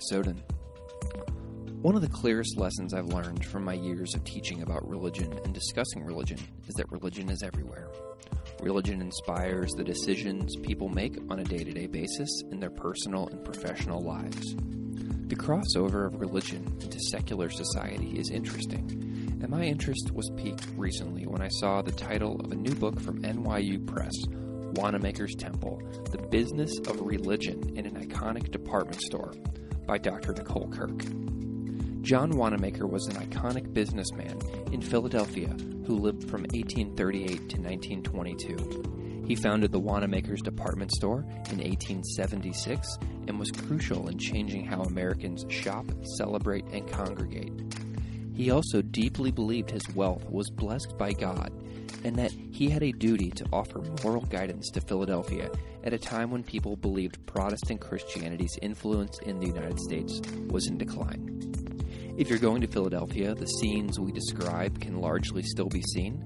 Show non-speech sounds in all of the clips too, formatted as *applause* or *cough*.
Greg Soden. One of the clearest lessons I've learned from my years of teaching about religion and discussing religion is that religion is everywhere. Religion inspires the decisions people make on a day to day basis in their personal and professional lives. The crossover of religion into secular society is interesting, and my interest was piqued recently when I saw the title of a new book from NYU Press Wanamaker's Temple The Business of Religion in an Iconic Department Store by Dr. Nicole Kirk. John Wanamaker was an iconic businessman in Philadelphia who lived from 1838 to 1922. He founded the Wanamaker's Department Store in 1876 and was crucial in changing how Americans shop, celebrate, and congregate. He also deeply believed his wealth was blessed by God and that he had a duty to offer moral guidance to Philadelphia at a time when people believed Protestant Christianity's influence in the United States was in decline. If you're going to Philadelphia, the scenes we describe can largely still be seen.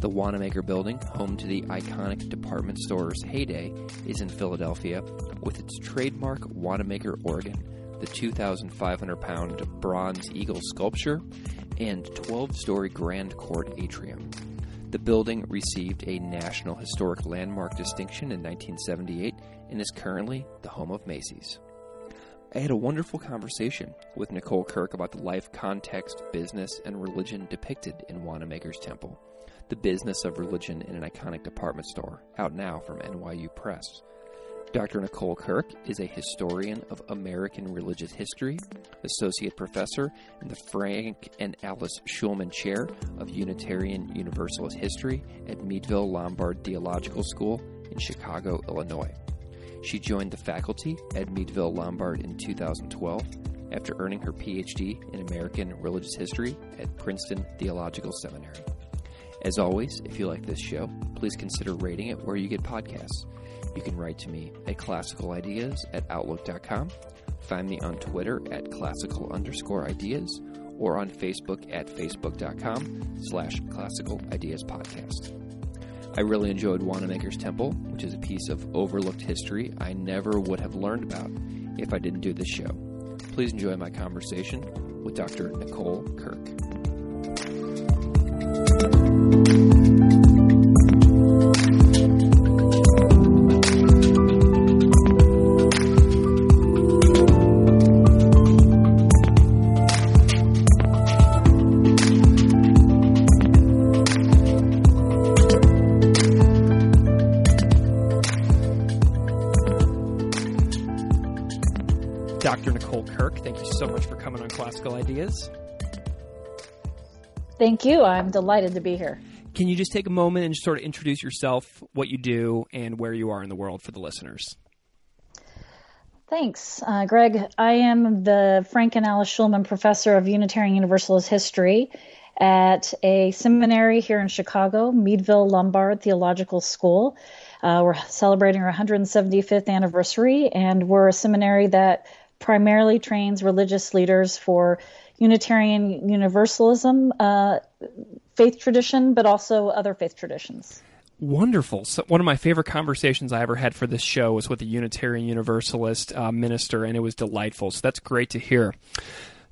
The Wanamaker Building, home to the iconic department store's heyday, is in Philadelphia with its trademark Wanamaker organ, the 2,500 pound bronze eagle sculpture, and 12 story grand court atrium. The building received a National Historic Landmark distinction in 1978 and is currently the home of Macy's. I had a wonderful conversation with Nicole Kirk about the life, context, business, and religion depicted in Wanamaker's Temple, the business of religion in an iconic department store, out now from NYU Press. Dr. Nicole Kirk is a historian of American religious history, associate professor in the Frank and Alice Schulman Chair of Unitarian Universalist History at Meadville Lombard Theological School in Chicago, Illinois. She joined the faculty at Meadville Lombard in 2012 after earning her PhD in American Religious History at Princeton Theological Seminary. As always, if you like this show, please consider rating it where you get podcasts. You can write to me at classicalideas at outlook.com, find me on Twitter at classical underscore ideas, or on Facebook at facebook.com slash classical ideas podcast. I really enjoyed Wanamaker's Temple, which is a piece of overlooked history I never would have learned about if I didn't do this show. Please enjoy my conversation with Dr. Nicole Kirk. Dr. Nicole Kirk, thank you so much for coming on Classical Ideas. Thank you. I'm delighted to be here. Can you just take a moment and sort of introduce yourself, what you do, and where you are in the world for the listeners? Thanks, uh, Greg. I am the Frank and Alice Schulman Professor of Unitarian Universalist History at a seminary here in Chicago, Meadville Lombard Theological School. Uh, we're celebrating our 175th anniversary, and we're a seminary that primarily trains religious leaders for Unitarian Universalism uh, faith tradition, but also other faith traditions. Wonderful. So one of my favorite conversations I ever had for this show was with a Unitarian Universalist uh, minister, and it was delightful. So that's great to hear.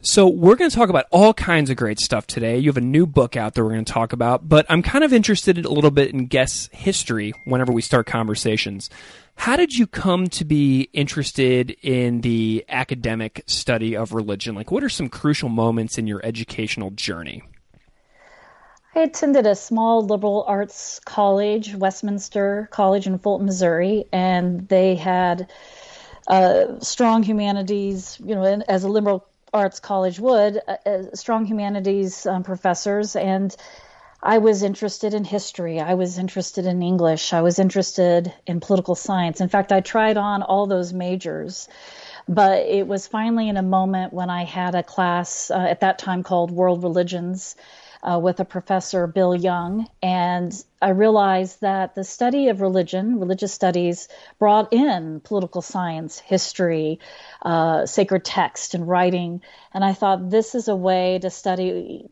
So we're going to talk about all kinds of great stuff today. You have a new book out that we're going to talk about, but I'm kind of interested a little bit in guest history whenever we start conversations. How did you come to be interested in the academic study of religion? Like, what are some crucial moments in your educational journey? I attended a small liberal arts college, Westminster College in Fulton, Missouri, and they had uh, strong humanities, you know, as a liberal arts college would, uh, uh, strong humanities um, professors. And I was interested in history. I was interested in English. I was interested in political science. In fact, I tried on all those majors. But it was finally in a moment when I had a class uh, at that time called World Religions uh, with a professor, Bill Young, and I realized that the study of religion, religious studies, brought in political science, history, uh, sacred text, and writing. And I thought this is a way to study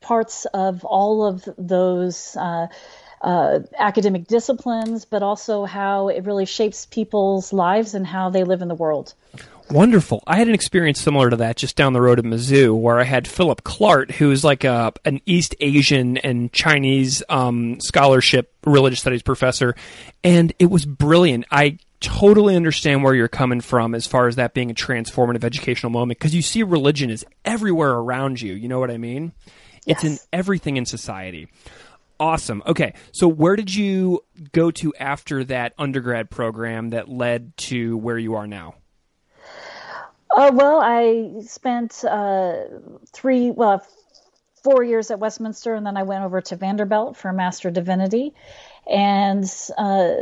parts of all of those. Uh, uh, academic disciplines, but also how it really shapes people's lives and how they live in the world. Wonderful. I had an experience similar to that just down the road at Mizzou, where I had Philip Clark, who's like a an East Asian and Chinese um, scholarship religious studies professor, and it was brilliant. I totally understand where you're coming from as far as that being a transformative educational moment because you see religion is everywhere around you. You know what I mean? It's in everything in society. Awesome. Okay, so where did you go to after that undergrad program that led to where you are now? Uh, well, I spent uh, three, well, four years at Westminster, and then I went over to Vanderbilt for Master Divinity. And uh,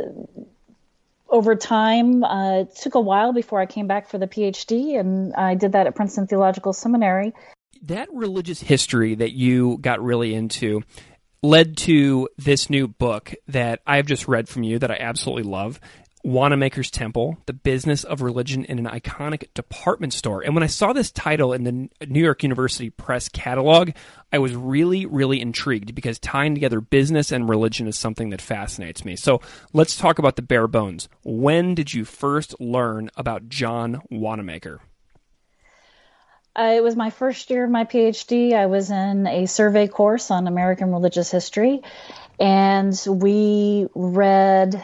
over time, uh, it took a while before I came back for the PhD, and I did that at Princeton Theological Seminary. That religious history that you got really into led to this new book that I've just read from you that I absolutely love. Wanamaker's Temple, The Business of Religion in an Iconic Department Store. And when I saw this title in the New York University Press catalog, I was really, really intrigued because tying together business and religion is something that fascinates me. So let's talk about the bare bones. When did you first learn about John Wanamaker? Uh, it was my first year of my PhD. I was in a survey course on American religious history, and we read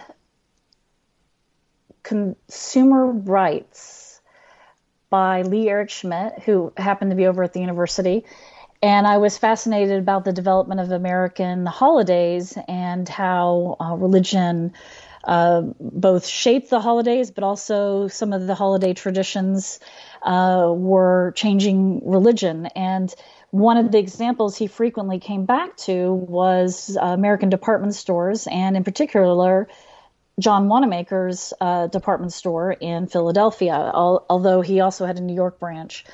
Consumer Rites by Leigh Eric Schmidt, who happened to be over at the university. And I was fascinated about the development of American holidays and how uh, religion uh, both shaped the holidays, but also some of the holiday traditions uh, were changing religion. And one of the examples he frequently came back to was uh, American department stores, and in particular, John Wanamaker's uh, department store in Philadelphia, al- although he also had a New York branch,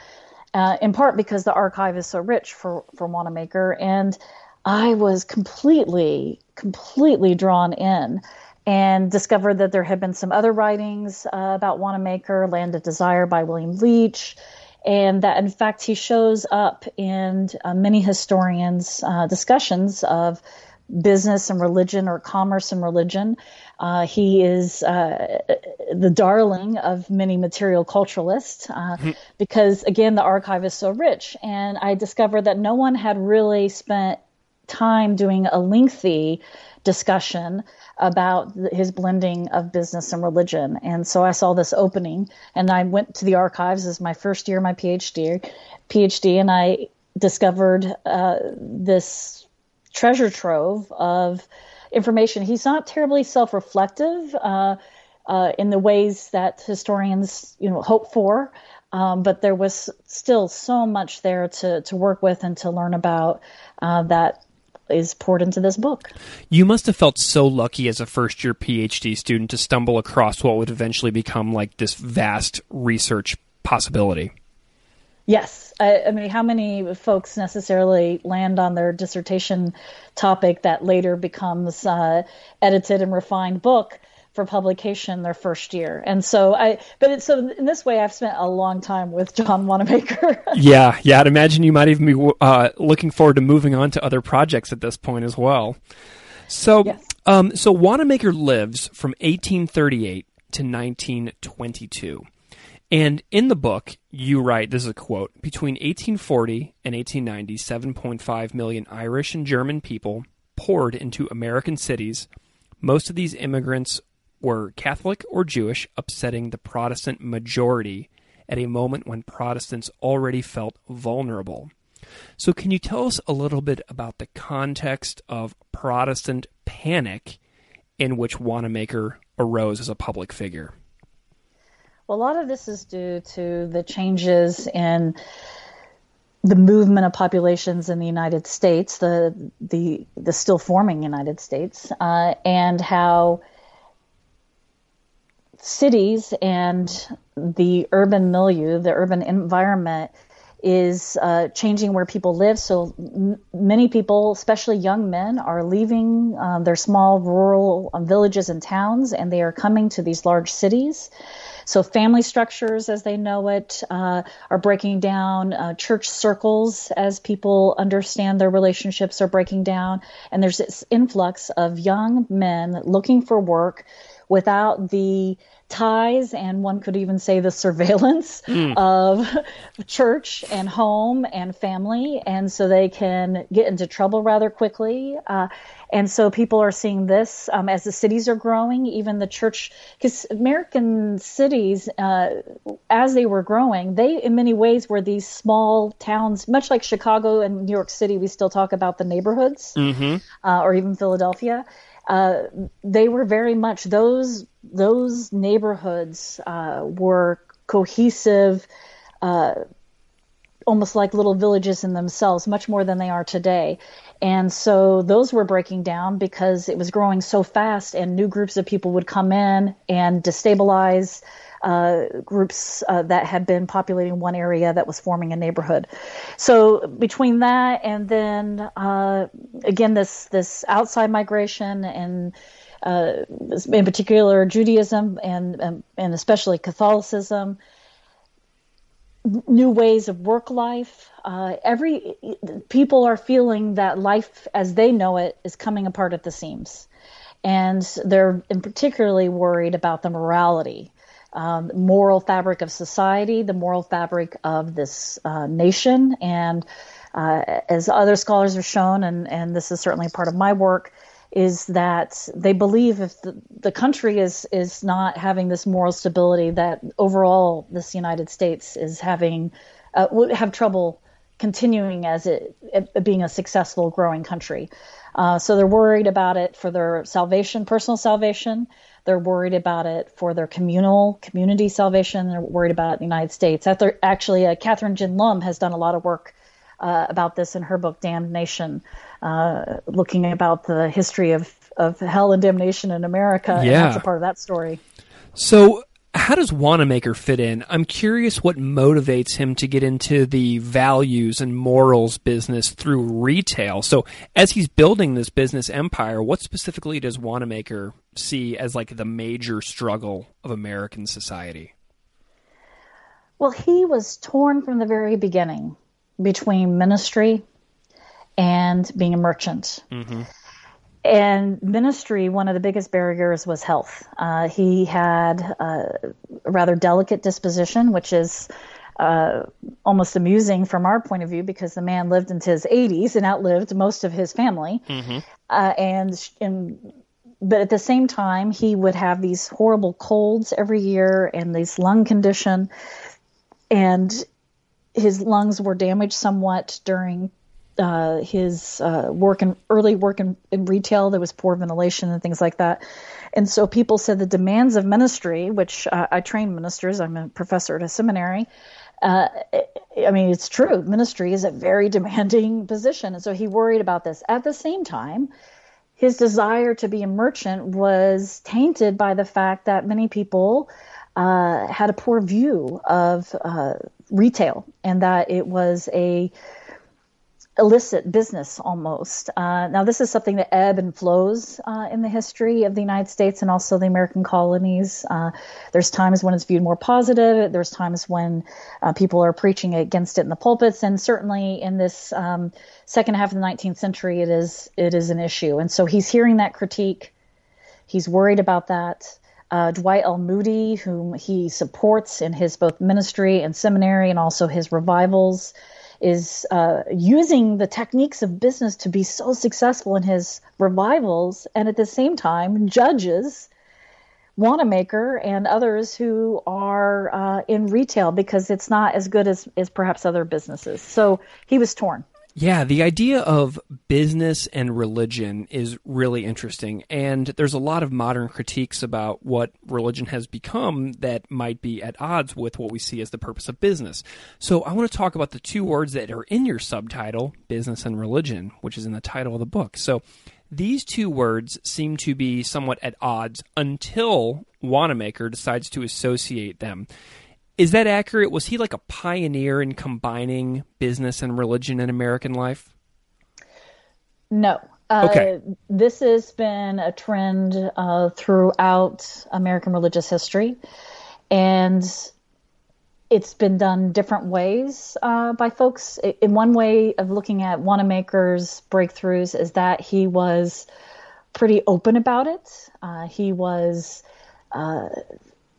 uh, in part because the archive is so rich for, for Wanamaker. And I was completely, completely drawn in and discovered that there had been some other writings uh, about Wanamaker, Land of Desire by William Leach, and that in fact he shows up in uh, many historians' uh, discussions of business and religion or commerce and religion. Uh, he is uh, the darling of many material culturalists uh, mm-hmm. because, again, the archive is so rich. And I discovered that no one had really spent time doing a lengthy discussion about his blending of business and religion. And so I saw this opening, and I went to the archives as my first year of my PhD, PhD, and I discovered uh, this treasure trove of information. He's not terribly self-reflective uh, uh, in the ways that historians, you know, hope for. Um, but there was still so much there to, to work with and to learn about uh, that is poured into this book. You must have felt so lucky as a first year PhD student to stumble across what would eventually become like this vast research possibility. Yes. I, I, mean, how many folks necessarily land on their dissertation topic that later becomes uh, edited and refined book? for publication their first year. And so I, but it's so in this way, I've spent a long time with John Wanamaker. *laughs* yeah, yeah. I'd imagine you might even be uh, looking forward to moving on to other projects at this point as well. So, yes. um, so Wanamaker lives from 1838 to 1922. And in the book, you write this is a quote between 1840 and 1890, 7.5 million Irish and German people poured into American cities. Most of these immigrants were Catholic or Jewish, upsetting the Protestant majority at a moment when Protestants already felt vulnerable. So, can you tell us a little bit about the context of Protestant panic in which Wanamaker arose as a public figure? Well, a lot of this is due to the changes in the movement of populations in the United States, the the the still forming United States, uh, and how cities and the urban milieu, the urban environment, is uh, changing where people live. So m- many people, especially young men, are leaving uh, their small rural um, villages and towns, and they are coming to these large cities. So family structures, as they know it, uh, are breaking down. Uh, church circles, as people understand their relationships, are breaking down, and there's this influx of young men looking for work without the ties and one could even say the surveillance mm. of church and home and family and so they can get into trouble rather quickly uh, and so people are seeing this um, as the cities are growing even the church because american cities uh, as they were growing they in many ways were these small towns much like chicago and new york city we still talk about the neighborhoods mm-hmm. uh, or even philadelphia uh, they were very much those those neighborhoods uh, were cohesive, uh, almost like little villages in themselves, much more than they are today. And so those were breaking down because it was growing so fast, and new groups of people would come in and destabilize uh, groups uh, that had been populating one area that was forming a neighborhood. So between that and then uh, again this this outside migration and uh, in particular Judaism and, and and especially Catholicism new ways of work life. Uh, every people are feeling that life as they know it is coming apart at the seams, and they're particularly worried about the morality um, moral fabric of society, the moral fabric of this uh, nation. And uh, as other scholars have shown, and, and this is certainly part of my work, is that they believe if the, the country is is not having this moral stability, that overall this United States is having uh, would have trouble continuing as it, it, being a successful growing country. Uh, so they're worried about it for their salvation, personal salvation. They're worried about it for their communal community salvation. They're worried about the United States. Actually, uh, Kathryn Gin Lum has done a lot of work uh, about this in her book Damned Nation, uh, looking about the history of, of hell and damnation in America. Yeah. And that's a part of that story. So how does Wanamaker fit in? I'm curious what motivates him to get into the values and morals business through retail. So, as he's building this business empire, what specifically does Wanamaker see as like the major struggle of American society? Well, he was torn from the very beginning between ministry and being a merchant. Mm-hmm and ministry, one of the biggest barriers was health. Uh, he had a rather delicate disposition, which is uh, almost amusing from our point of view because the man lived into his 80s and outlived most of his family. Mm-hmm. Uh, and, and but at the same time, he would have these horrible colds every year and this lung condition, and his lungs were damaged somewhat during uh, his uh, work in early work in, in, retail. There was poor ventilation and things like that. And so people said the demands of ministry, which uh, I train ministers, I'm a professor at a seminary, Uh, I mean, it's true. Ministry is a very demanding *laughs* position. And so he worried about this. At the same time, his desire to be a merchant was tainted by the fact that many people uh, had a poor view of uh, retail and that it was a illicit business almost. Uh, now, this is something that ebb and flows uh, in the history of the United States and also the American colonies. Uh, there's times when it's viewed more positive. There's times when uh, people are preaching against it in the pulpits, and certainly in this um, second half of the 19th century, it is it is an issue. And so he's hearing that critique. He's worried about that. Uh, Dwight L. Moody, whom he supports in his both ministry and seminary, and also his revivals is uh, using the techniques of business to be so successful in his revivals, and at the same time judges Wanamaker and others who are uh, in retail because it's not as good as, as perhaps other businesses. So he was torn. Yeah, the idea of business and religion is really interesting. And there's a lot of modern critiques about what religion has become that might be at odds with what we see as the purpose of business. So I want to talk about the two words that are in your subtitle, business and religion, which is in the title of the book. So these two words seem to be somewhat at odds until Wanamaker decides to associate them. Is that accurate? Was he like a pioneer in combining business and religion in American life? No. Uh, okay. This has been a trend uh, throughout American religious history, and it's been done different ways uh, by folks. In one way of looking at Wanamaker's breakthroughs is that he was pretty open about it. Uh, he was, uh,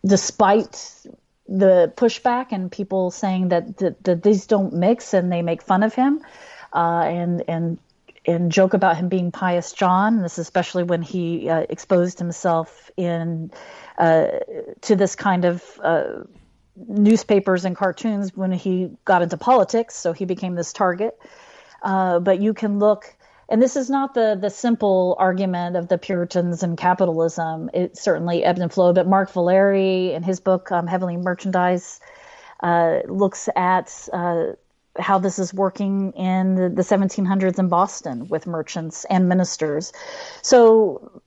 despite the pushback and people saying that, that, that these don't mix and they make fun of him uh, and and and joke about him being pious John. This especially when he uh, exposed himself in uh, to this kind of uh, newspapers and cartoons when he got into politics. So he became this target. Uh, but you can look and this is not the the simple argument of the Puritans and capitalism. It certainly ebbed and flowed. But Mark Valeri, in his book um, Heavenly Merchandise, uh, looks at uh, how this is working in the, the 1700s in Boston with merchants and ministers. So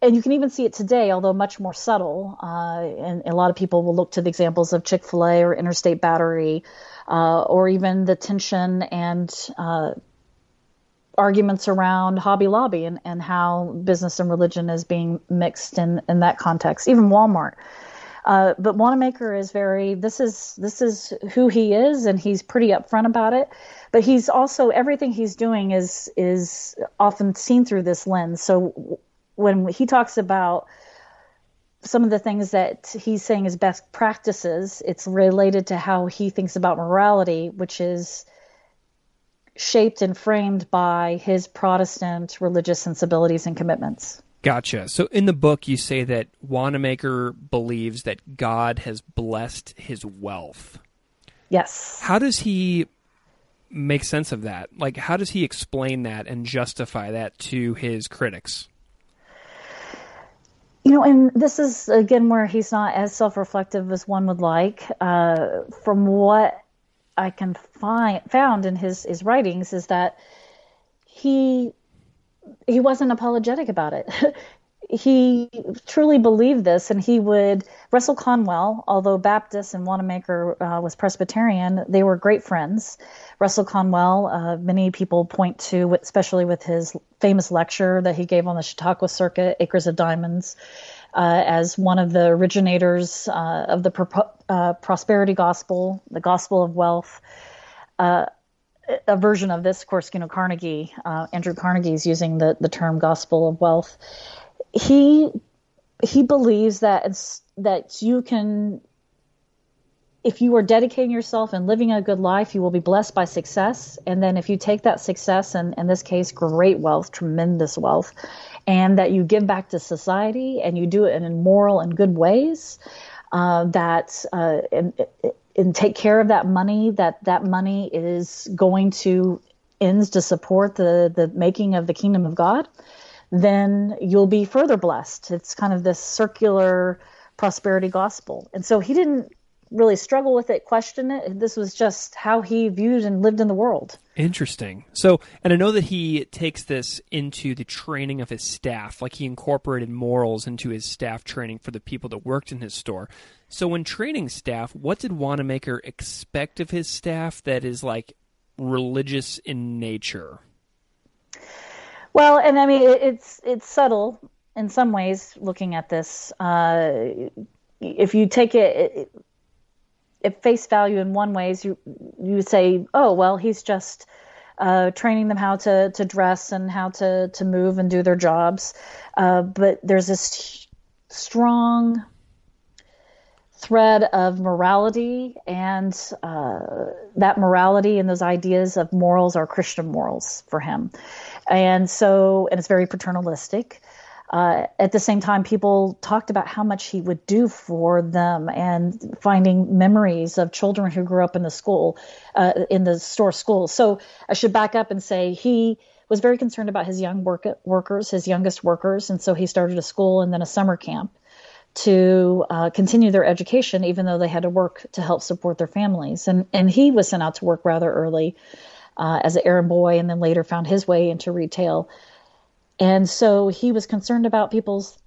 and you can even see it today, although much more subtle. Uh, and, a lot of people will look to the examples of Chick Fil A or Interstate Battery, uh, or even the tension and uh, arguments around Hobby Lobby and, and how business and religion is being mixed in, in that context, even Walmart. Uh, but Wanamaker is very this is this is who he is and he's pretty upfront about it. But he's also everything he's doing is is often seen through this lens. So when he talks about some of the things that he's saying is best practices, it's related to how he thinks about morality, which is shaped and framed by his Protestant religious sensibilities and commitments. Gotcha. So in the book, you say that Wanamaker believes that God has blessed his wealth. Yes. How does he make sense of that? Like, how does he explain that and justify that to his critics? You know, and this is again where he's not as self reflective as one would like. Uh, from what I can find found in his his writings is that he he wasn't apologetic about it. *laughs* he truly believed this, and he would. Russell Conwell, although Baptist and Wanamaker uh, was Presbyterian, they were great friends. Russell Conwell, uh, many people point to, especially with his famous lecture that he gave on the Chautauqua Circuit, Acres of Diamonds, uh, as one of the originators uh, of the pro- uh, prosperity gospel, the gospel of wealth. Uh, a version of this, of course, you know, Carnegie, uh, Andrew Carnegie is using the, the term gospel of wealth. He he believes that that you can if you are dedicating yourself and living a good life, you will be blessed by success. And then if you take that success, and in this case, great wealth, tremendous wealth, and that you give back to society and you do it in moral and good ways, uh, that uh, and, and take care of that money, that that money is going to ends to support the, the making of the kingdom of God, then you'll be further blessed. It's kind of this circular prosperity gospel. And so he didn't really struggle with it, question it. This was just how he viewed and lived in the world. Interesting. So, and I know that he takes this into the training of his staff. Like he incorporated morals into his staff training for the people that worked in his store. So, when training staff, what did Wanamaker expect of his staff that is like religious in nature? Well, and I mean, it's it's subtle in some ways. Looking at this, uh, if you take it, at face value in one ways, you you say, oh well, he's just uh, training them how to to dress and how to to move and do their jobs. Uh, but there's this strong thread of morality, and uh, that morality and those ideas of morals are Christian morals for him. And so, and it's very paternalistic. Uh, at the same time, people talked about how much he would do for them and finding memories of children who grew up in the school, uh, in the store school. So I should back up and say he was very concerned about his young work- workers, his youngest workers. And so he started a school and then a summer camp to uh, continue their education, even though they had to work to help support their families. And, and he was sent out to work rather early uh, as an errand boy and then later found his way into retail. And so he was concerned about people's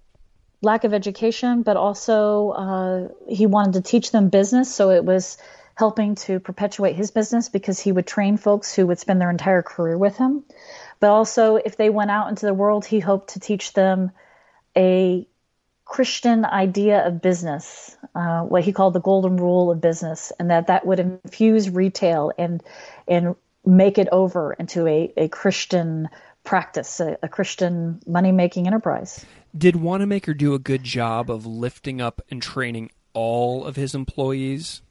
lack of education, but also uh, he wanted to teach them business. So it was helping to perpetuate his business because he would train folks who would spend their entire career with him. But also, if they went out into the world, he hoped to teach them a Christian idea of business, uh, what he called the golden rule of business, and that that would infuse retail and and make it over into a, a Christian practice, a, a Christian money making enterprise. Did Wanamaker do a good job of lifting up and training all of his employees?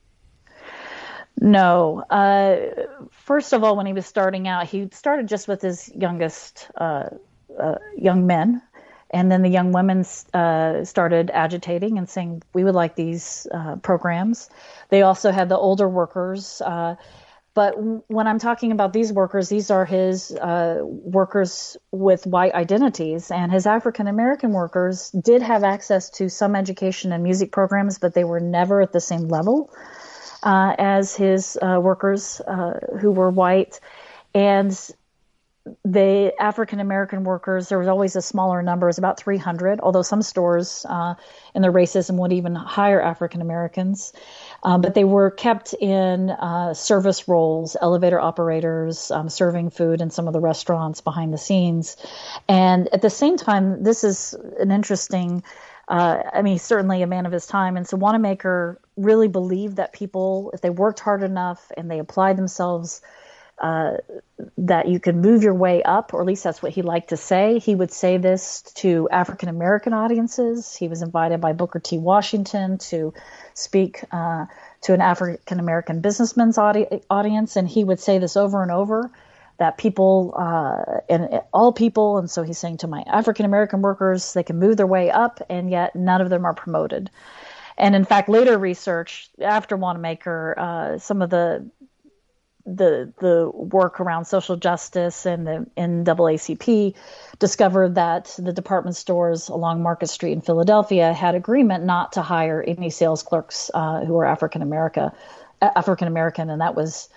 No. Uh, first of all, when he was starting out, he started just with his youngest uh, uh, young men. And then the young women uh, started agitating and saying, We would like these uh, programs. They also had the older workers uh, but when I'm talking about these workers, these are his uh, workers with white identities, and his African American workers did have access to some education and music programs, but they were never at the same level uh, as his uh, workers uh, who were white. And the African American workers, there was always a smaller number, it was about 300, although some stores uh, in their racism would even hire African Americans. Um, but they were kept in uh, service roles, elevator operators, um, serving food in some of the restaurants behind the scenes. And at the same time, this is an interesting. Uh, I mean, certainly a man of his time. And so Wanamaker really believed that people, if they worked hard enough and they applied themselves, uh, that you can move your way up, or at least that's what he liked to say. He would say this to African American audiences. He was invited by Booker T. Washington to speak uh, to an African American businessman's audi- audience, and he would say this over and over that people uh, and all people, and so he's saying to my African American workers, they can move their way up, and yet none of them are promoted. And in fact, later research after Wanamaker, uh, some of the the the work around social justice and the NAACP discovered that the department stores along Market Street in Philadelphia had agreement not to hire any sales clerks uh, who were African America African American, and that was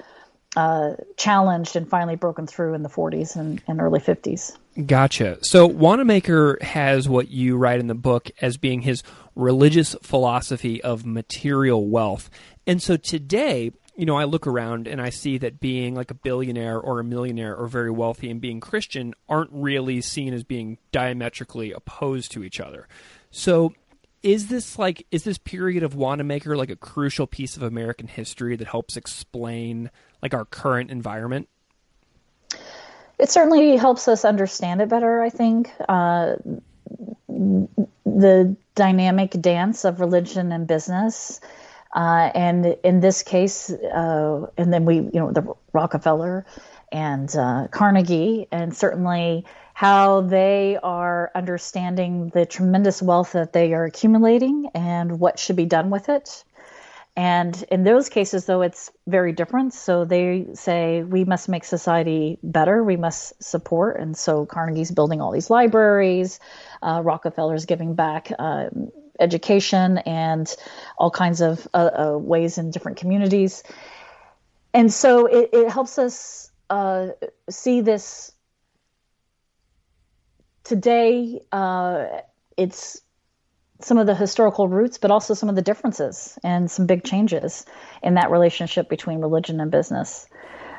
uh, challenged and finally broken through in the 40s and, and early 50s. Gotcha. So Wanamaker has what you write in the book as being his religious philosophy of material wealth. And so today, you know, I look around and I see that being like a billionaire or a millionaire or very wealthy and being Christian aren't really seen as being diametrically opposed to each other. So, is this like is this period of Wanamaker like a crucial piece of American history that helps explain like our current environment? It certainly helps us understand it better. I think uh, the dynamic dance of religion and business uh, and in this case, uh, and then we, you know, the Rockefeller and uh, Carnegie, and certainly how they are understanding the tremendous wealth that they are accumulating and what should be done with it. And in those cases, though, it's very different. So they say we must make society better, we must support. And so Carnegie's building all these libraries, uh, Rockefeller's giving back uh, education and all kinds of uh, uh, ways in different communities. And so it, it helps us uh, see this today. Uh, it's some of the historical roots, but also some of the differences and some big changes in that relationship between religion and business.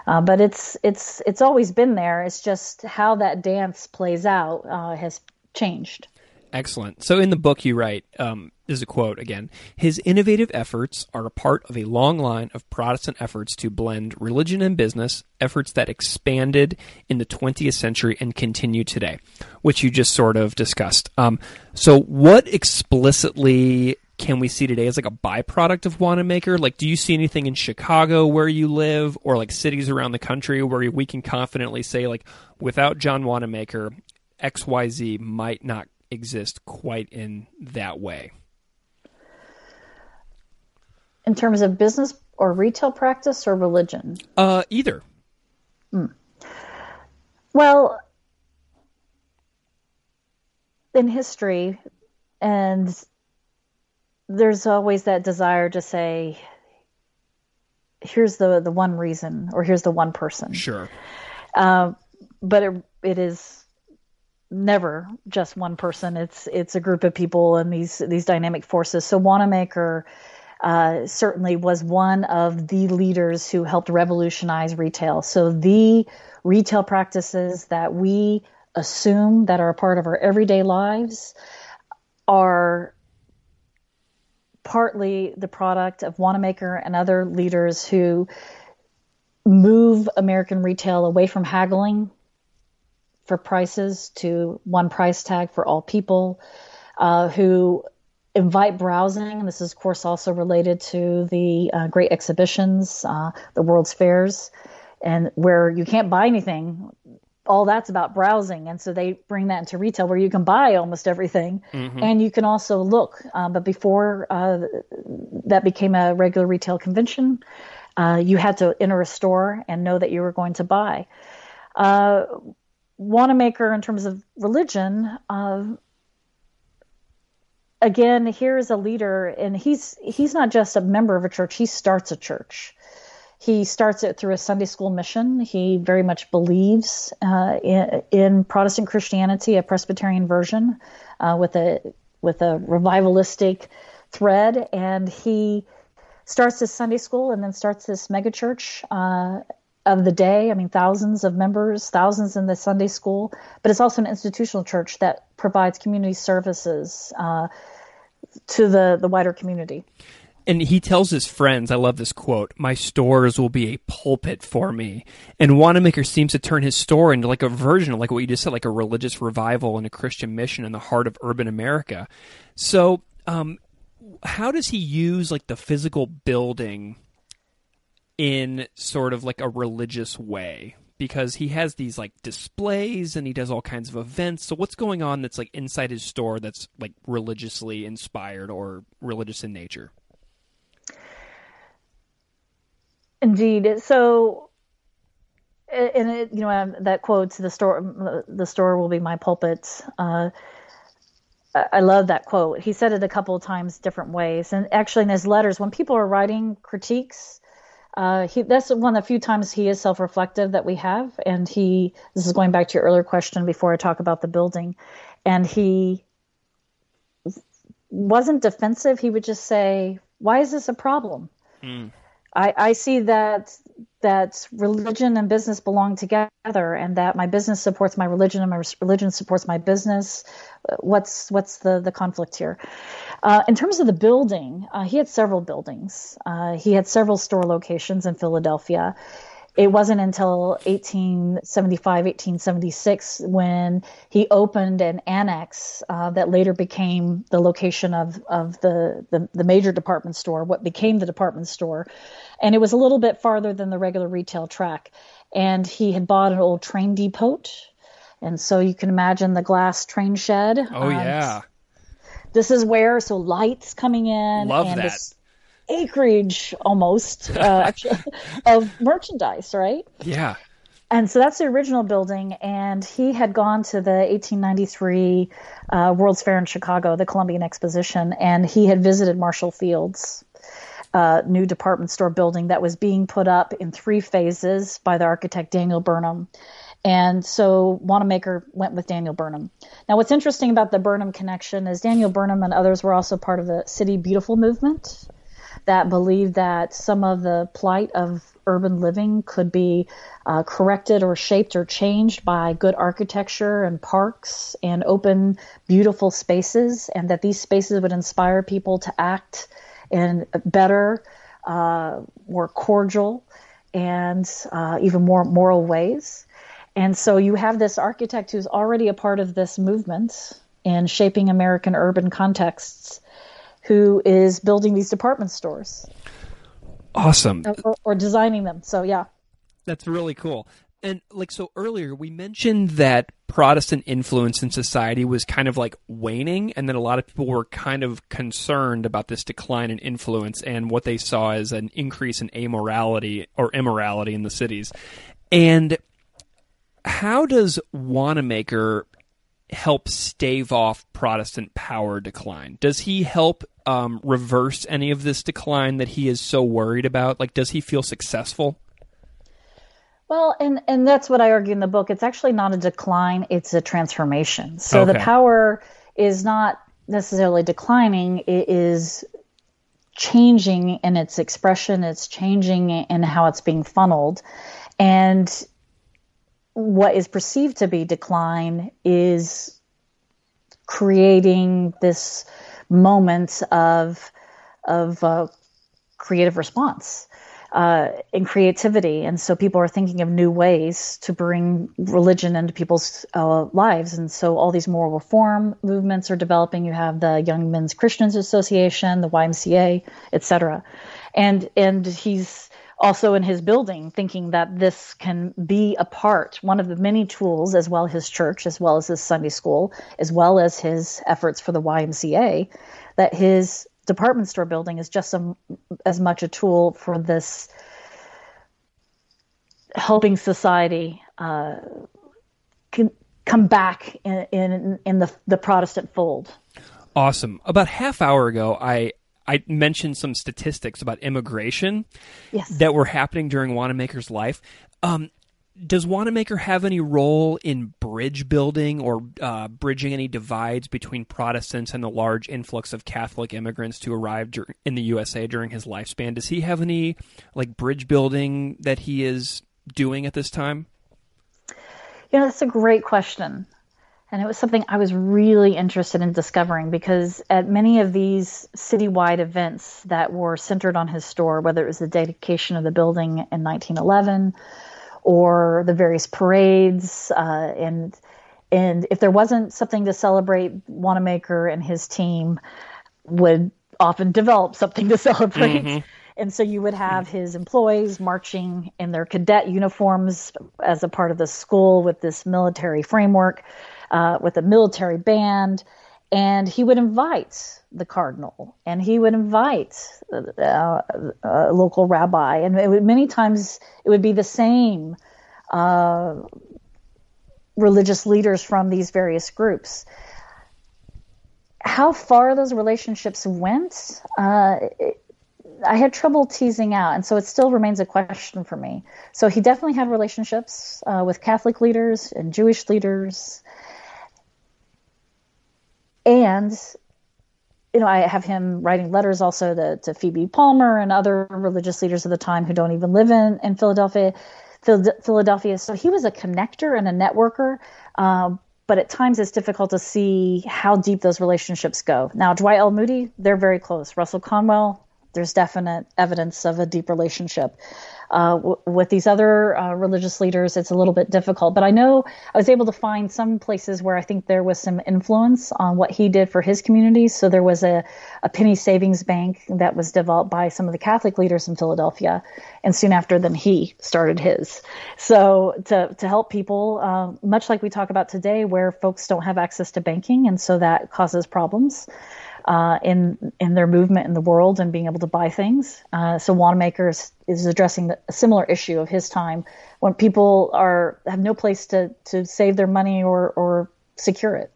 Uh, but it's it's it's always been there. It's just how that dance plays out uh, has changed. Excellent. So in the book you write, um, this is a quote again. His innovative efforts are a part of a long line of Protestant efforts to blend religion and business, efforts that expanded in the 20th century and continue today, which you just sort of discussed. Um, so what explicitly can we see today as like a byproduct of Wanamaker? Like, do you see anything in Chicago where you live, or like cities around the country where we can confidently say, like, without John Wanamaker, X Y Z might not exist quite in that way? In terms of business or retail practice or religion? Uh, either. Hmm. Well, in history, and there's always that desire to say, here's the, the one reason, or here's the one person. Sure. Uh, but it, it is never just one person. It's it's a group of people and these these dynamic forces. So Wanamaker uh, certainly was one of the leaders who helped revolutionize retail. So the retail practices that we assume that are a part of our everyday lives are partly the product of Wanamaker and other leaders who move American retail away from haggling for prices to one price tag for all people, uh, who invite browsing. This is, of course, also related to the uh, great exhibitions, uh, the World's Fairs, and where you can't buy anything. All that's about browsing, and so they bring that into retail where you can buy almost everything, mm-hmm. and you can also look. Uh, but before uh, that became a regular retail convention, uh, you had to enter a store and know that you were going to buy. Wanamaker in terms of religion. Uh, again, here is a leader, and he's he's not just a member of a church. He starts a church. He starts it through a Sunday school mission. He very much believes uh, in, in, Protestant Christianity, a Presbyterian version, uh, with a with a revivalistic thread, and he starts this Sunday school and then starts this megachurch uh, of the day. I mean, thousands of members, thousands in the Sunday school, but it's also an institutional church that provides community services uh, to the, the wider community. And he tells his friends, I love this quote, my stores will be a pulpit for me. And Wanamaker seems to turn his store into like a version of like what you just said, like a religious revival and a Christian mission in the heart of urban America. So, um, how does he use like the physical building in sort of like a religious way because he has these like displays and he does all kinds of events. So what's going on that's like inside his store that's like religiously inspired or religious in nature? Indeed. So and it, you know that quote the store the store will be my pulpit uh, I love that quote. He said it a couple of times different ways. And actually, in his letters, when people are writing critiques, uh, he, that's one of the few times he is self-reflective that we have, and he. This is going back to your earlier question before I talk about the building, and he wasn't defensive. He would just say, "Why is this a problem?" Mm. I, I see that that religion and business belong together, and that my business supports my religion, and my religion supports my business. What's what's the the conflict here? Uh, in terms of the building, uh, he had several buildings. Uh, he had several store locations in Philadelphia. It wasn't until 1875, 1876 when he opened an annex uh, that later became the location of, of the, the, the major department store, what became the department store. And it was a little bit farther than the regular retail track. And he had bought an old train depot. And so you can imagine the glass train shed. Oh, um, yeah this is where so lights coming in Love and that. this acreage almost uh, *laughs* actually of merchandise, right? Yeah. and so that's the original building. And he had gone to the 1893 uh, World's Fair in Chicago, the Columbian Exposition, and he had visited Marshall Field's uh, new department store building that was being put up in three phases by the architect Daniel Burnham. And so Wanamaker went with Daniel Burnham. Now, what's interesting about the Burnham connection is Daniel Burnham and others were also part of the City Beautiful movement that believed that some of the plight of urban living could be uh, corrected or shaped or changed by good architecture and parks and open, beautiful spaces, and that these spaces would inspire people to act in better, uh, more cordial, and uh, even more moral ways. And so you have this architect who's already a part of this movement in shaping American urban contexts who is building these department stores. Awesome. Or, or designing them. So, yeah. That's really cool. And like so earlier, we mentioned that Protestant influence in society was kind of like waning, and that a lot of people were kind of concerned about this decline in influence and what they saw as an increase in amorality or immorality in the cities. And how does Wanamaker help stave off Protestant power decline? Does he help um, reverse any of this decline that he is so worried about? Like, does he feel successful? Well, and and that's what I argue in the book. It's actually not a decline; it's a transformation. So Okay. the power is not necessarily declining; it is changing in its expression. It's changing in how it's being funneled, and what is perceived to be decline is creating this moment of of uh, creative response uh, and creativity. And so people are thinking of new ways to bring religion into people's uh, lives. And so all these moral reform movements are developing. You have the Young Men's Christians Association, the YMCA, etc. And and he's also in his building thinking that this can be a part, one of the many tools, as well his church, as well as his Sunday school, as well as his efforts for the YMCA, that his department store building is just as much a tool for this helping society uh, can come back in, in, in the, the Protestant fold. Awesome. About half hour ago, I I mentioned some statistics about immigration Yes. that were happening during Wanamaker's life. Um, does Wanamaker have any role in bridge building or uh, bridging any divides between Protestants and the large influx of Catholic immigrants to arrive dur- in the USA during his lifespan? Does he have any like bridge building that he is doing at this time? You know, that's a great question. And it was something I was really interested in discovering because at many of these citywide events that were centered on his store, whether it was the dedication of the building in 1911 or the various parades, uh, and and if there wasn't something to celebrate, Wanamaker and his team would often develop something to *laughs* celebrate. And so you would have his employees marching in their cadet uniforms as a part of the school with this military framework, uh, with a military band. And he would invite the cardinal and he would invite uh, a local rabbi. And would, many times it would be the same uh, religious leaders from these various groups how far those relationships went, uh, it- I had trouble teasing out, and so it still remains a question for me. So he definitely had relationships uh, with Catholic leaders and Jewish leaders, and you know I have him writing letters also to, to Phoebe Palmer and other religious leaders of the time who don't even live in in Philadelphia. Philadelphia. So he was a connector and a networker, um, but at times it's difficult to see how deep those relationships go. Now, Dwight L. Moody, they're very close. Russell Conwell, there's definite evidence of a deep relationship. Uh, w- with these other uh, religious leaders, it's a little bit difficult. But I know I was able to find some places where I think there was some influence on what he did for his community. So there was a, a penny savings bank that was developed by some of the Catholic leaders in Philadelphia, and soon after, then he started his. So to to help people, uh, much like we talk about today, where folks don't have access to banking, and so that causes problems uh, in in their movement in the world and being able to buy things. Uh, so Wanamaker is, is addressing the, a similar issue of his time when people are have no place to to save their money or or secure it.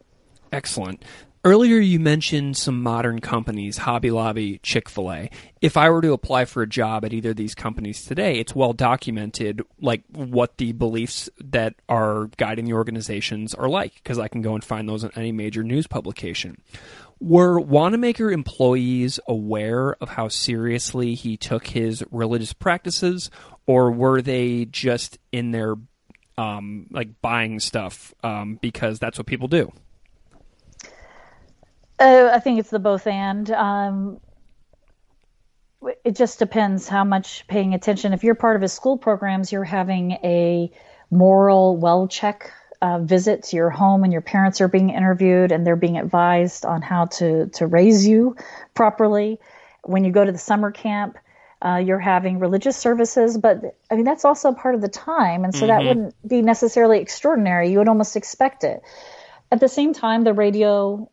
Excellent. Earlier, you mentioned some modern companies, Hobby Lobby, Chick fil A. If I were to apply for a job at either of these companies today, it's well documented, like what the beliefs that are guiding the organizations are like, because I can go and find those in any major news publication. Were Wanamaker employees aware of how seriously he took his religious practices, or were they just in there, um, like buying stuff um, because that's what people do? Uh, I think it's the both and. Um, it just depends how much paying attention. If you're part of his school programs, you're having a moral well check uh, visit to your home, and your parents are being interviewed, and they're being advised on how to to raise you properly. When you go to the summer camp, uh, you're having religious services, but I mean that's also part of the time, and so mm-hmm. that wouldn't be necessarily extraordinary. You would almost expect it. At the same time, the radio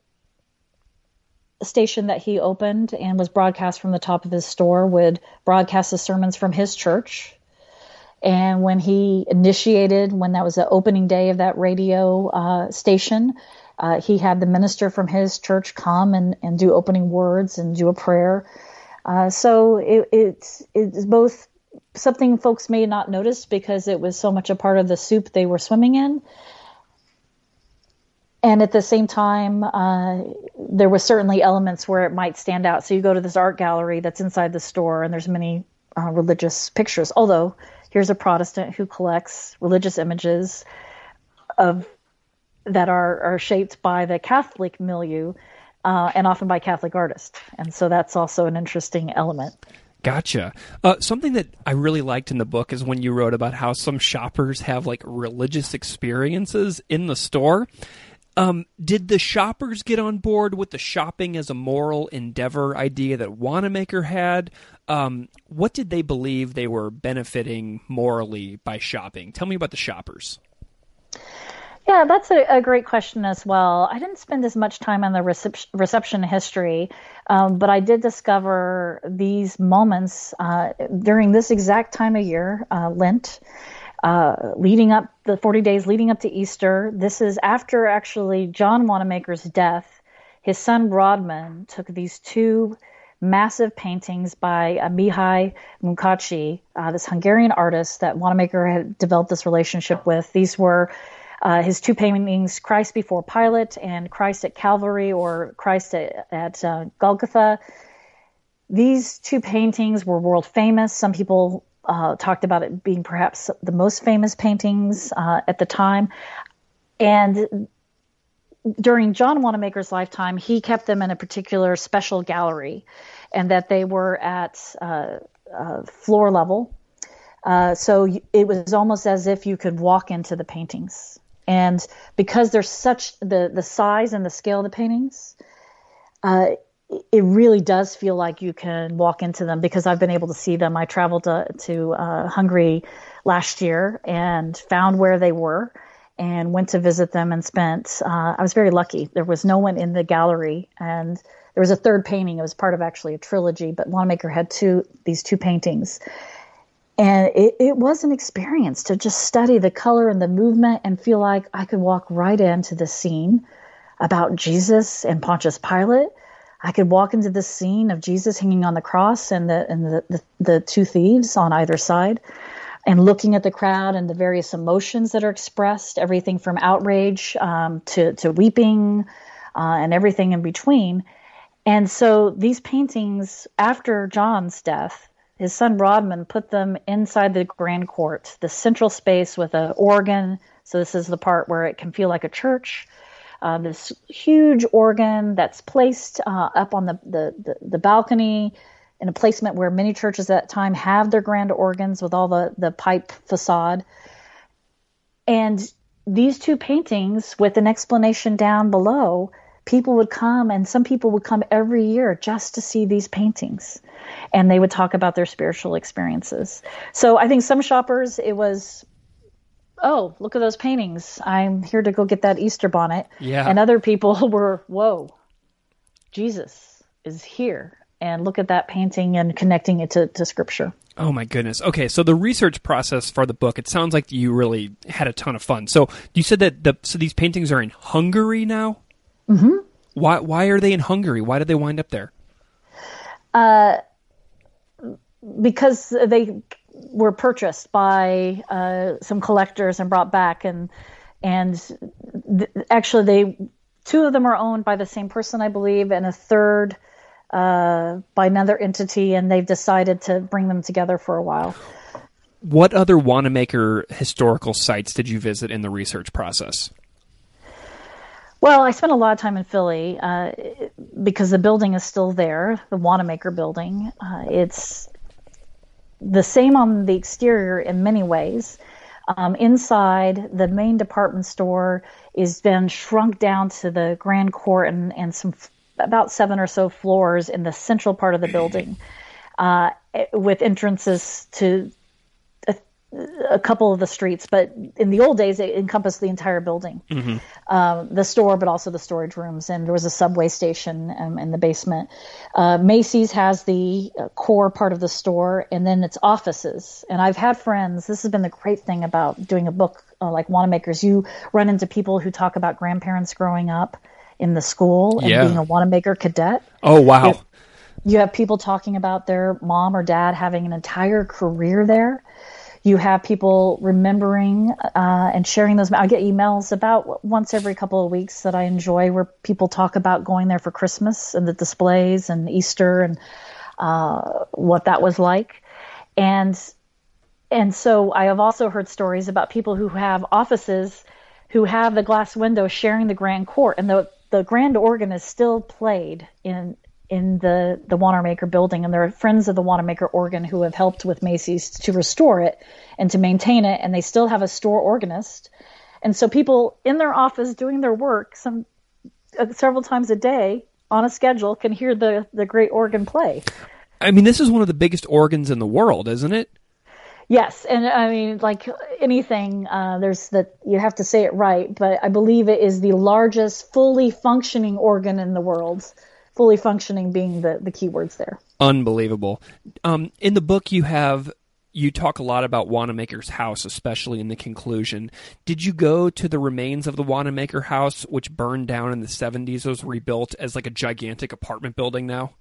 station that he opened and was broadcast from the top of his store would broadcast the sermons from his church. And when he initiated, when that was the opening day of that radio uh, station, uh, he had the minister from his church come and, and do opening words and do a prayer. Uh, so it, it's it's both something folks may not notice because it was so much a part of the soup they were swimming in, and at the same time, uh, there were certainly elements where it might stand out. So you go to this art gallery that's inside the store, and there's many uh, religious pictures. Although here's a Protestant who collects religious images of that are are shaped by the Catholic milieu, uh, and often by Catholic artists. And so that's also an interesting element. Gotcha. Uh, something that I really liked in the book is when you wrote about how some shoppers have like religious experiences in the store. Um, did the shoppers get on board with the shopping as a moral endeavor idea that Wanamaker had? Um, what did they believe they were benefiting morally by shopping? Tell me about the shoppers. Yeah, that's a, a, great question as well. I didn't spend as much time on the recep- reception history, um, but I did discover these moments uh, during this exact time of year, uh, Lent, uh, leading up the 40 days leading up to Easter. This is after actually John Wanamaker's death. His son Rodman took these two massive paintings by uh, Mihai Munkácsy, uh, this Hungarian artist that Wanamaker had developed this relationship with. These were uh, his two paintings, Christ before Pilate and Christ at Calvary or Christ at, at uh, Golgotha. These two paintings were world famous. Some people uh, talked about it being perhaps the most famous paintings uh, at the time. And during John Wanamaker's lifetime, he kept them in a particular special gallery, and that they were at uh, uh floor level. Uh, so it was almost as if you could walk into the paintings. And because there's such the the size and the scale of the paintings, uh, it really does feel like you can walk into them because I've been able to see them. I traveled to, to uh, Hungary last year and found where they were and went to visit them and spent. Uh, I was very lucky. There was no one in the gallery, and there was a third painting. It was part of actually a trilogy, but Wanamaker had two these two paintings. And it, it was an experience to just study the color and the movement and feel like I could walk right into the scene about Jesus and Pontius Pilate I could walk into the scene of Jesus hanging on the cross and the and the, the, the two thieves on either side and looking at the crowd and the various emotions that are expressed, everything from outrage um, to, to weeping uh, and everything in between. And so these paintings, after John's death, his son Rodman put them inside the grand court, the central space with an organ. So this is the part where it can feel like a church uh, this huge organ that's placed uh, up on the, the, the, the, balcony in a placement where many churches at that time have their grand organs with all the, the pipe facade. And these two paintings, with an explanation down below, people would come, and some people would come every year just to see these paintings. And they would talk about their spiritual experiences. So I think some shoppers, it was oh, look at those paintings. I'm here to go get that Easter bonnet. Yeah. And other people *laughs* were, whoa, Jesus is here. And look at that painting and connecting it to, to scripture. Oh my goodness. Okay, so the research process for the book, it sounds like you really had a ton of fun. So you said that the so these paintings are in Hungary now? Mm-hmm. Why why are they in Hungary? Why did they wind up there? Uh, because they were purchased by uh, some collectors and brought back and and th- actually they two of them are owned by the same person I believe and a third uh, by another entity and they've decided to bring them together for a while. What other Wanamaker historical sites did you visit in the research process? Well, I spent a lot of time in Philly uh, because the building is still there, the Wanamaker building. Uh, it's the same on the exterior in many ways. Um, inside, the main department store is then shrunk down to the grand court and, and some about seven or so floors in the central part of the building, uh, with entrances to a couple of the streets, but in the old days, it encompassed the entire building, mm-hmm. um, the store, but also the storage rooms. And there was a subway station um, in the basement. Uh, Macy's has the uh, core part of the store, and then its offices. And I've had friends. This has been the great thing about doing a book uh, like Wanamakers. You run into people who talk about grandparents growing up in the school and yeah. being a Wanamaker cadet. Oh wow! You, you have people talking about their mom or dad having an entire career there you have people remembering uh, and sharing those. I get emails about once every couple of weeks that I enjoy where people talk about going there for Christmas and the displays and Easter and uh, what that was like. And and so I have also heard stories about people who have offices who have the glass window sharing the grand court and the the grand organ is still played in in the the Wanamaker building, and there are friends of the Wanamaker organ who have helped with Macy's to restore it and to maintain it, and they still have a store organist, and so people in their office doing their work some uh, several times a day on a schedule can hear the the great organ play. I mean, this is one of the biggest organs in the world, isn't it? Yes, and I mean, like anything, uh, there's that you have to say it right, but I believe it is the largest fully functioning organ in the world fully functioning being the, the keywords there. Unbelievable. Um, in the book, you have you talk a lot about Wanamaker's house, especially in the conclusion. Did you go to the remains of the Wanamaker house, which burned down in the 70s, was rebuilt as like a gigantic apartment building now?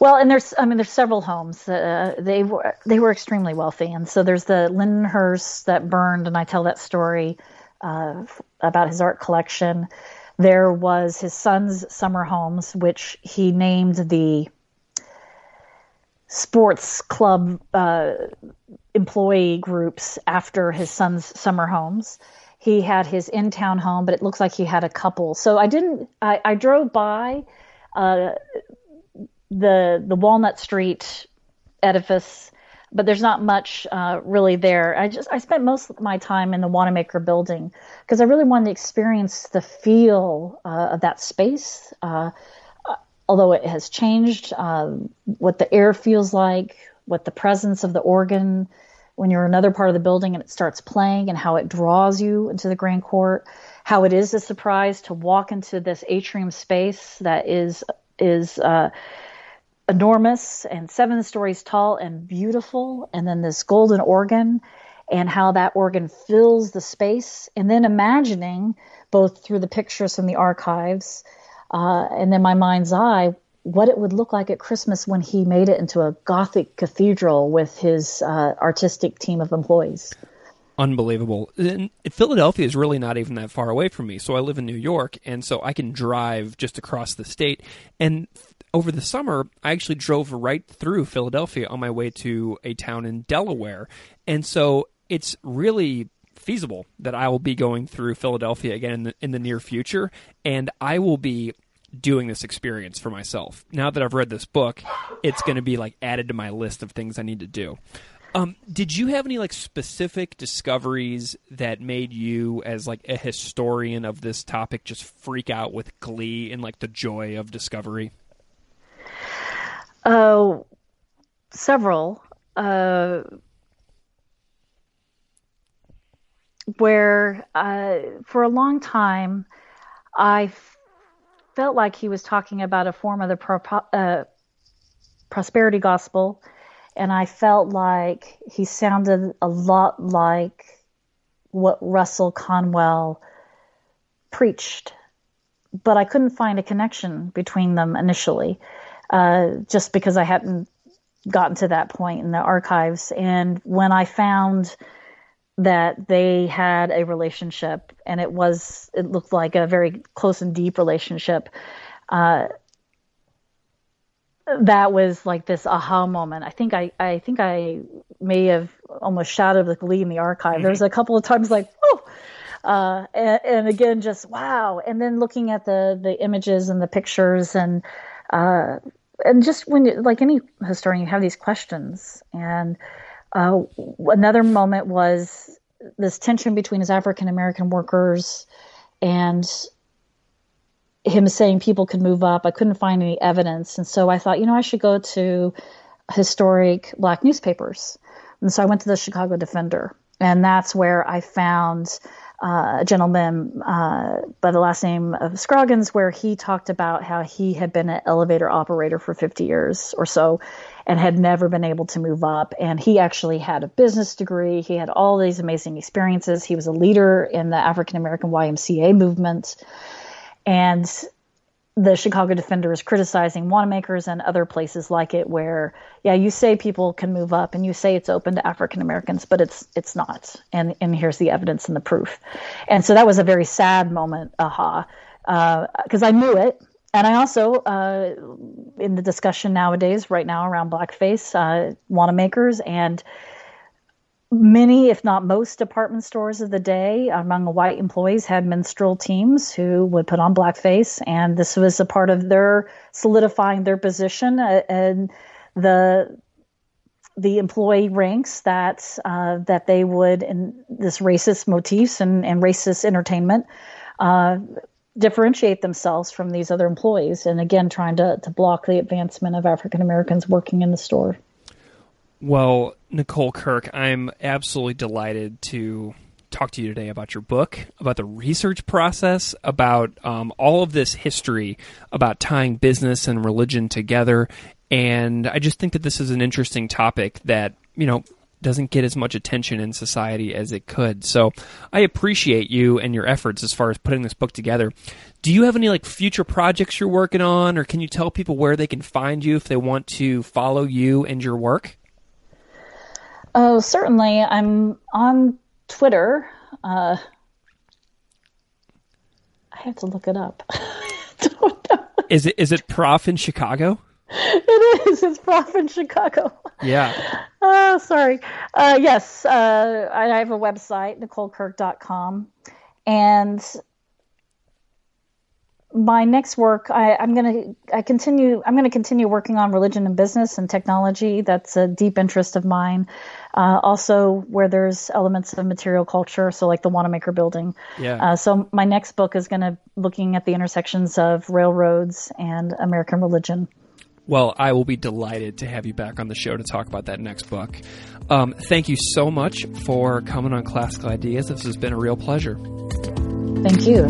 Well, and there's, I mean, there's several homes. Uh, they were they were extremely wealthy, and so there's the Lindenhurst that burned, and I tell that story uh, about his art collection. There was his son's summer homes, which he named the sports club uh, employee groups after his son's summer homes. He had his in town home, but it looks like he had a couple. So I didn't, I, I drove by uh, the the Walnut Street edifice but there's not much uh, really there. I just I spent most of my time in the Wanamaker building because I really wanted to experience the feel uh, of that space. Uh, although it has changed, um, what the air feels like, what the presence of the organ when you're in another part of the building and it starts playing, and how it draws you into the grand court. How it is a surprise to walk into this atrium space that is is uh, enormous and seven stories tall and beautiful, and then this golden organ and how that organ fills the space, and then imagining both through the pictures from the archives uh, and then my mind's eye what it would look like at Christmas when he made it into a Gothic cathedral with his uh, artistic team of employees. Unbelievable. And Philadelphia is really not even that far away from me. So I live in New York, and so I can drive just across the state. And over the summer, I actually drove right through Philadelphia on my way to a town in Delaware. And so it's really feasible that I will be going through Philadelphia again in the, in the near future, and I will be doing this experience for myself. Now that I've read this book, it's going to be like added to my list of things I need to do. Um, did you have any like specific discoveries that made you, as like a historian of this topic, just freak out with glee and like the joy of discovery? Uh, several. Uh, where uh, for a long time I f- felt like he was talking about a form of the pro- uh, prosperity gospel, and I felt like he sounded a lot like what Russell Conwell preached, but I couldn't find a connection between them initially, uh, just because I hadn't gotten to that point in the archives. And when I found that they had a relationship and it was it looked like a very close and deep relationship uh, that was like this aha moment i think i i think i may have almost shouted with glee in the archive mm-hmm. there's a couple of times like oh uh, and, and, again just wow and then looking at the the images and the pictures and uh, and just when you, like any historian you have these questions and uh, another moment was this tension between his African American workers and him saying people could move up. I couldn't find any evidence. And so I thought, you know, I should go to historic black newspapers. And so I went to the Chicago Defender. And that's where I found uh, a gentleman uh, by the last name of Scroggins, where he talked about how he had been an elevator operator for 50 years or so and had never been able to move up. And he actually had a business degree. He had all these amazing experiences. He was a leader in the African American YMCA movement. And the Chicago Defender is criticizing Wanamaker's and other places like it, where yeah, you say people can move up and you say it's open to African Americans, but it's it's not, and and here's the evidence and the proof, and so that was a very sad moment, aha, because uh, I knew it, and I also uh, in the discussion nowadays, right now around blackface, uh, Wanamaker's and many, if not most, department stores of the day among white employees had minstrel teams who would put on blackface, and this was a part of their solidifying their position uh, and the the employee ranks that uh, that they would in this racist motifs and, and racist entertainment uh, differentiate themselves from these other employees, and again trying to to block the advancement of African Americans working in the store. Well, Nicole Kirk, I'm absolutely delighted to talk to you today about your book, about the research process, about um, all of this history, about tying business and religion together. And I just think that this is an interesting topic that, you know, doesn't get as much attention in society as it could. So I appreciate you and your efforts as far as putting this book together. Do you have any like future projects you're working on or can you tell people where they can find you if they want to follow you and your work? Oh, certainly. I'm on Twitter. Uh, I have to look it up. *laughs* is it is it Prof in Chicago? *laughs* It is. It's Prof in Chicago. Yeah. *laughs* Oh, sorry. Uh, yes, uh, I have a website, nicolekirk.com, and my next work, I, am going to I continue. I'm going to continue working on religion and business and technology. That's a deep interest of mine. Uh, also, where there's elements of material culture, so like the Wanamaker Building. Yeah. Uh, so my next book is going to looking at the intersections of railroads and American religion. Well, I will be delighted to have you back on the show to talk about that next book. Um, thank you so much for coming on Classical Ideas. This has been a real pleasure. Thank you.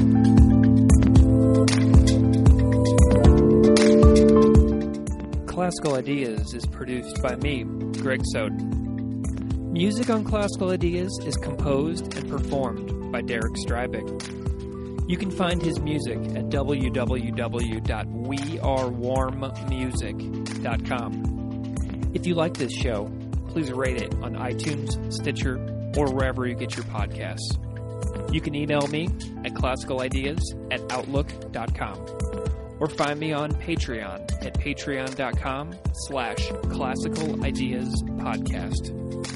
Classical Ideas is produced by me, Greg Soden. Music on Classical Ideas is composed and performed by Derek Strybeck. You can find his music at www.wearewarmmusic.com. If you like this show, please rate it on iTunes, Stitcher, or wherever you get your podcasts. You can email me at classicalideas at outlook.com or find me on Patreon at patreon.com slash classical ideas podcast.